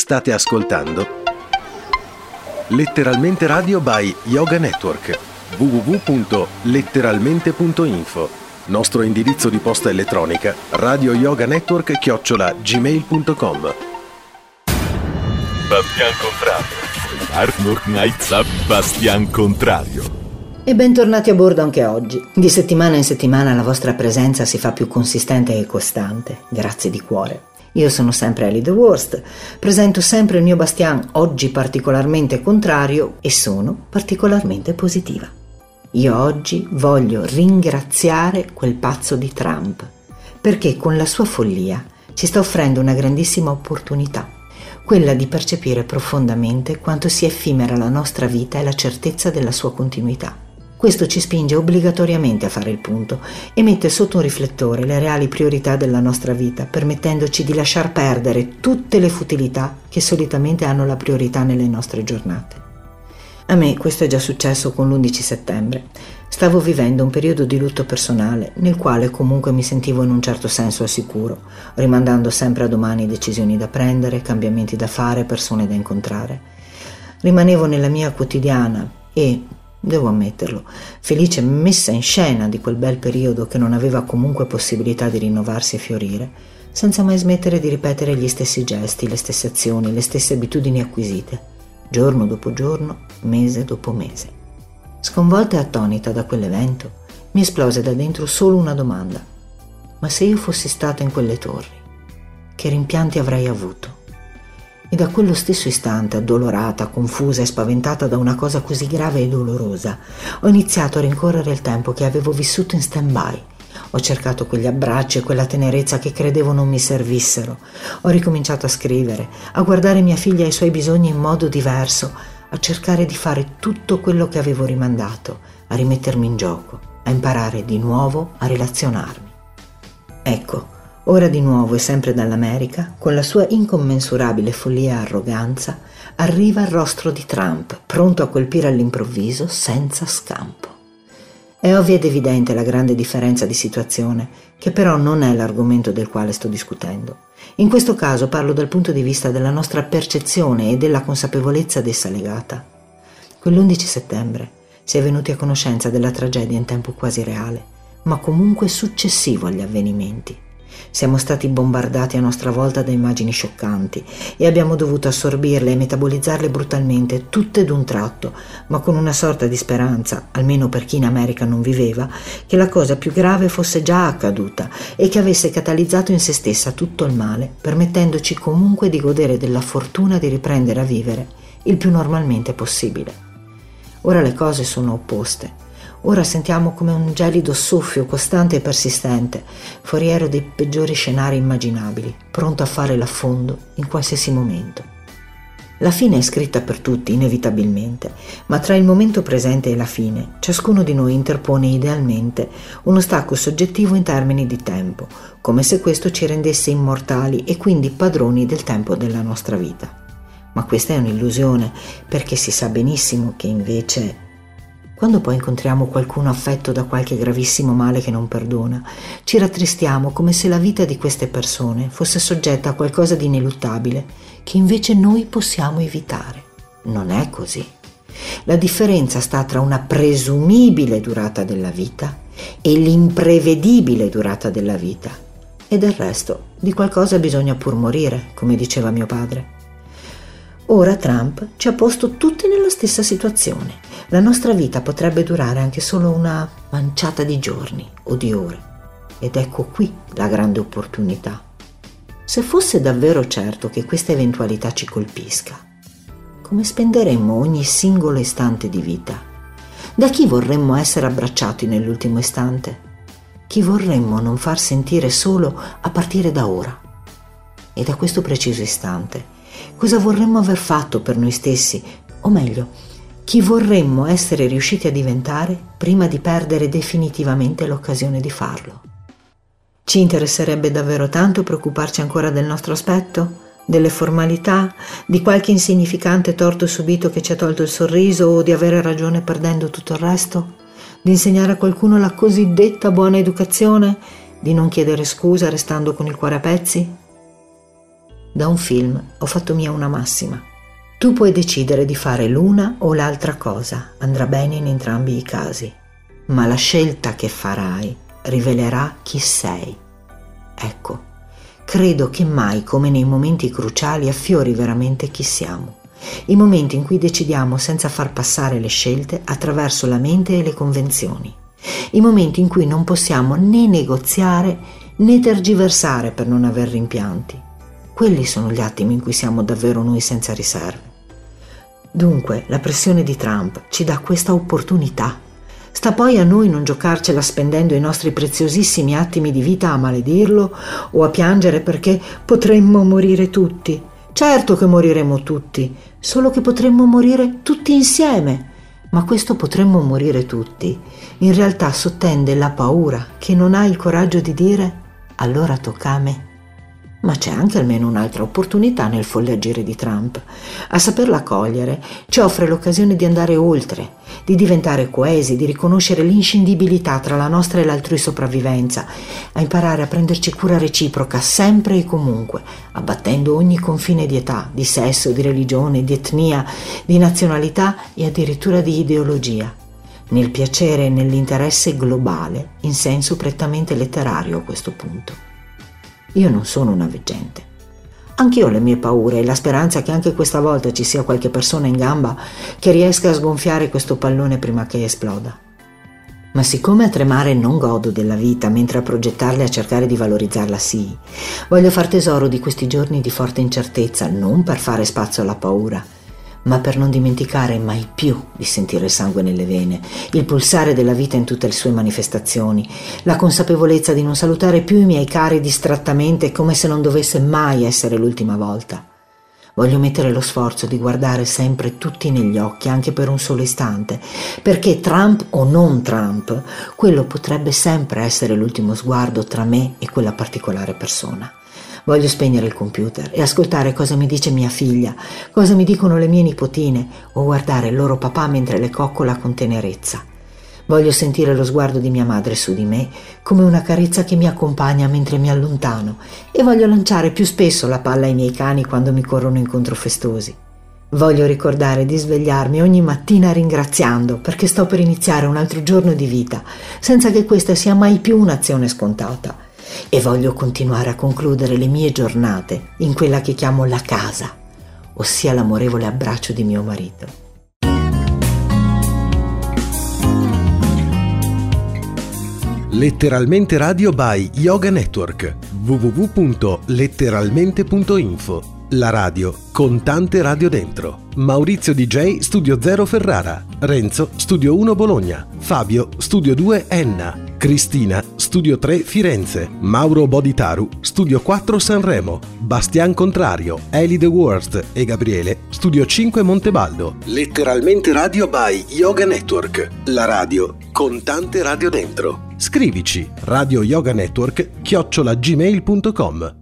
State ascoltando Letteralmente Radio by Yoga Network www.letteralmente.info Nostro indirizzo di posta elettronica radio yoga network chiocciola gmail.com Bastian Contrario Arnold Knights Bastian Contrario e bentornati a bordo anche oggi. Di settimana in settimana la vostra presenza si fa più consistente e costante. Grazie di cuore. Io sono sempre Ellie The Worst, presento sempre il mio Bastian oggi particolarmente contrario e sono particolarmente positiva. Io oggi voglio ringraziare quel pazzo di Trump, perché con la sua follia ci sta offrendo una grandissima opportunità, quella di percepire profondamente quanto sia effimera la nostra vita e la certezza della sua continuità. Questo ci spinge obbligatoriamente a fare il punto e mette sotto un riflettore le reali priorità della nostra vita, permettendoci di lasciar perdere tutte le futilità che solitamente hanno la priorità nelle nostre giornate. A me questo è già successo con l'11 settembre. Stavo vivendo un periodo di lutto personale, nel quale comunque mi sentivo in un certo senso al sicuro, rimandando sempre a domani decisioni da prendere, cambiamenti da fare, persone da incontrare. Rimanevo nella mia quotidiana e, devo ammetterlo, felice messa in scena di quel bel periodo che non aveva comunque possibilità di rinnovarsi e fiorire, senza mai smettere di ripetere gli stessi gesti, le stesse azioni, le stesse abitudini acquisite, giorno dopo giorno, mese dopo mese. Sconvolta e attonita da quell'evento, mi esplose da dentro solo una domanda. Ma se io fossi stata in quelle torri, che rimpianti avrei avuto? E da quello stesso istante, addolorata, confusa e spaventata da una cosa così grave e dolorosa, ho iniziato a rincorrere il tempo che avevo vissuto in stand-by. Ho cercato quegli abbracci e quella tenerezza che credevo non mi servissero. Ho ricominciato a scrivere, a guardare mia figlia e i suoi bisogni in modo diverso, a cercare di fare tutto quello che avevo rimandato, a rimettermi in gioco, a imparare di nuovo a relazionarmi. Ecco, Ora di nuovo e sempre dall'America, con la sua incommensurabile follia e arroganza, arriva il rostro di Trump, pronto a colpire all'improvviso senza scampo. È ovvia ed evidente la grande differenza di situazione, che però non è l'argomento del quale sto discutendo. In questo caso parlo dal punto di vista della nostra percezione e della consapevolezza ad essa legata. Quell'11 settembre si è venuti a conoscenza della tragedia in tempo quasi reale, ma comunque successivo agli avvenimenti. Siamo stati bombardati a nostra volta da immagini scioccanti e abbiamo dovuto assorbirle e metabolizzarle brutalmente, tutte d'un tratto, ma con una sorta di speranza, almeno per chi in America non viveva, che la cosa più grave fosse già accaduta e che avesse catalizzato in se stessa tutto il male, permettendoci comunque di godere della fortuna di riprendere a vivere il più normalmente possibile. Ora le cose sono opposte Ora sentiamo come un gelido soffio costante e persistente, foriero dei peggiori scenari immaginabili, pronto a fare l'affondo in qualsiasi momento. La fine è scritta per tutti, inevitabilmente, ma tra il momento presente e la fine, ciascuno di noi interpone idealmente uno stacco soggettivo in termini di tempo, come se questo ci rendesse immortali e quindi padroni del tempo della nostra vita. Ma questa è un'illusione, perché si sa benissimo che invece quando poi incontriamo qualcuno affetto da qualche gravissimo male che non perdona, ci rattristiamo come se la vita di queste persone fosse soggetta a qualcosa di ineluttabile che invece noi possiamo evitare. Non è così. La differenza sta tra una presumibile durata della vita e l'imprevedibile durata della vita. E del resto, di qualcosa bisogna pur morire, come diceva mio padre. Ora Trump ci ha posto tutti nella stessa situazione la nostra vita potrebbe durare anche solo una manciata di giorni o di ore. Ed ecco qui la grande opportunità. Se fosse davvero certo che questa eventualità ci colpisca, come spenderemmo ogni singolo istante di vita? Da chi vorremmo essere abbracciati nell'ultimo istante? Chi vorremmo non far sentire solo a partire da ora? E da questo preciso istante, cosa vorremmo aver fatto per noi stessi? O meglio, chi vorremmo essere riusciti a diventare prima di perdere definitivamente l'occasione di farlo. Ci interesserebbe davvero tanto preoccuparci ancora del nostro aspetto, delle formalità, di qualche insignificante torto subito che ci ha tolto il sorriso o di avere ragione perdendo tutto il resto? Di insegnare a qualcuno la cosiddetta buona educazione? Di non chiedere scusa restando con il cuore a pezzi? Da un film ho fatto mia una massima. Tu puoi decidere di fare l'una o l'altra cosa, andrà bene in entrambi i casi, ma la scelta che farai rivelerà chi sei. Ecco, credo che mai come nei momenti cruciali affiori veramente chi siamo. I momenti in cui decidiamo senza far passare le scelte attraverso la mente e le convenzioni. I momenti in cui non possiamo né negoziare né tergiversare per non aver rimpianti. Quelli sono gli attimi in cui siamo davvero noi senza riserve. Dunque, la pressione di Trump ci dà questa opportunità. Sta poi a noi non giocarcela spendendo i nostri preziosissimi attimi di vita a maledirlo o a piangere perché potremmo morire tutti. Certo che moriremo tutti, solo che potremmo morire tutti insieme. Ma questo potremmo morire tutti in realtà sottende la paura che non ha il coraggio di dire allora tocca a me. Ma c'è anche almeno un'altra opportunità nel folle agire di Trump. A saperla cogliere ci offre l'occasione di andare oltre, di diventare coesi, di riconoscere l'inscindibilità tra la nostra e l'altrui sopravvivenza, a imparare a prenderci cura reciproca sempre e comunque, abbattendo ogni confine di età, di sesso, di religione, di etnia, di nazionalità e addirittura di ideologia nel piacere e nell'interesse globale, in senso prettamente letterario a questo punto. Io non sono una veggente. Anch'io ho le mie paure e la speranza che anche questa volta ci sia qualche persona in gamba che riesca a sgonfiare questo pallone prima che esploda. Ma siccome a tremare non godo della vita, mentre a progettarla e a cercare di valorizzarla sì, voglio far tesoro di questi giorni di forte incertezza, non per fare spazio alla paura, ma per non dimenticare mai più di sentire il sangue nelle vene, il pulsare della vita in tutte le sue manifestazioni, la consapevolezza di non salutare più i miei cari distrattamente come se non dovesse mai essere l'ultima volta. Voglio mettere lo sforzo di guardare sempre tutti negli occhi, anche per un solo istante, perché Trump o non Trump, quello potrebbe sempre essere l'ultimo sguardo tra me e quella particolare persona. Voglio spegnere il computer e ascoltare cosa mi dice mia figlia, cosa mi dicono le mie nipotine o guardare il loro papà mentre le coccola con tenerezza. Voglio sentire lo sguardo di mia madre su di me come una carezza che mi accompagna mentre mi allontano e voglio lanciare più spesso la palla ai miei cani quando mi corrono incontro festosi. Voglio ricordare di svegliarmi ogni mattina ringraziando perché sto per iniziare un altro giorno di vita, senza che questa sia mai più un'azione scontata e voglio continuare a concludere le mie giornate in quella che chiamo la casa, ossia l'amorevole abbraccio di mio marito. Letteralmente Radio by Yoga Network www.letteralmente.info La radio con tante radio dentro. Maurizio DJ Studio 0 Ferrara, Renzo Studio 1 Bologna, Fabio Studio 2 Enna, Cristina, Studio 3 Firenze, Mauro Boditaru, Studio 4 Sanremo, Bastian Contrario, Eli The Worst e Gabriele, Studio 5 Montebaldo. Letteralmente Radio by Yoga Network, la radio con tante radio dentro. Scrivici radio yoga network chiocciolagmail.com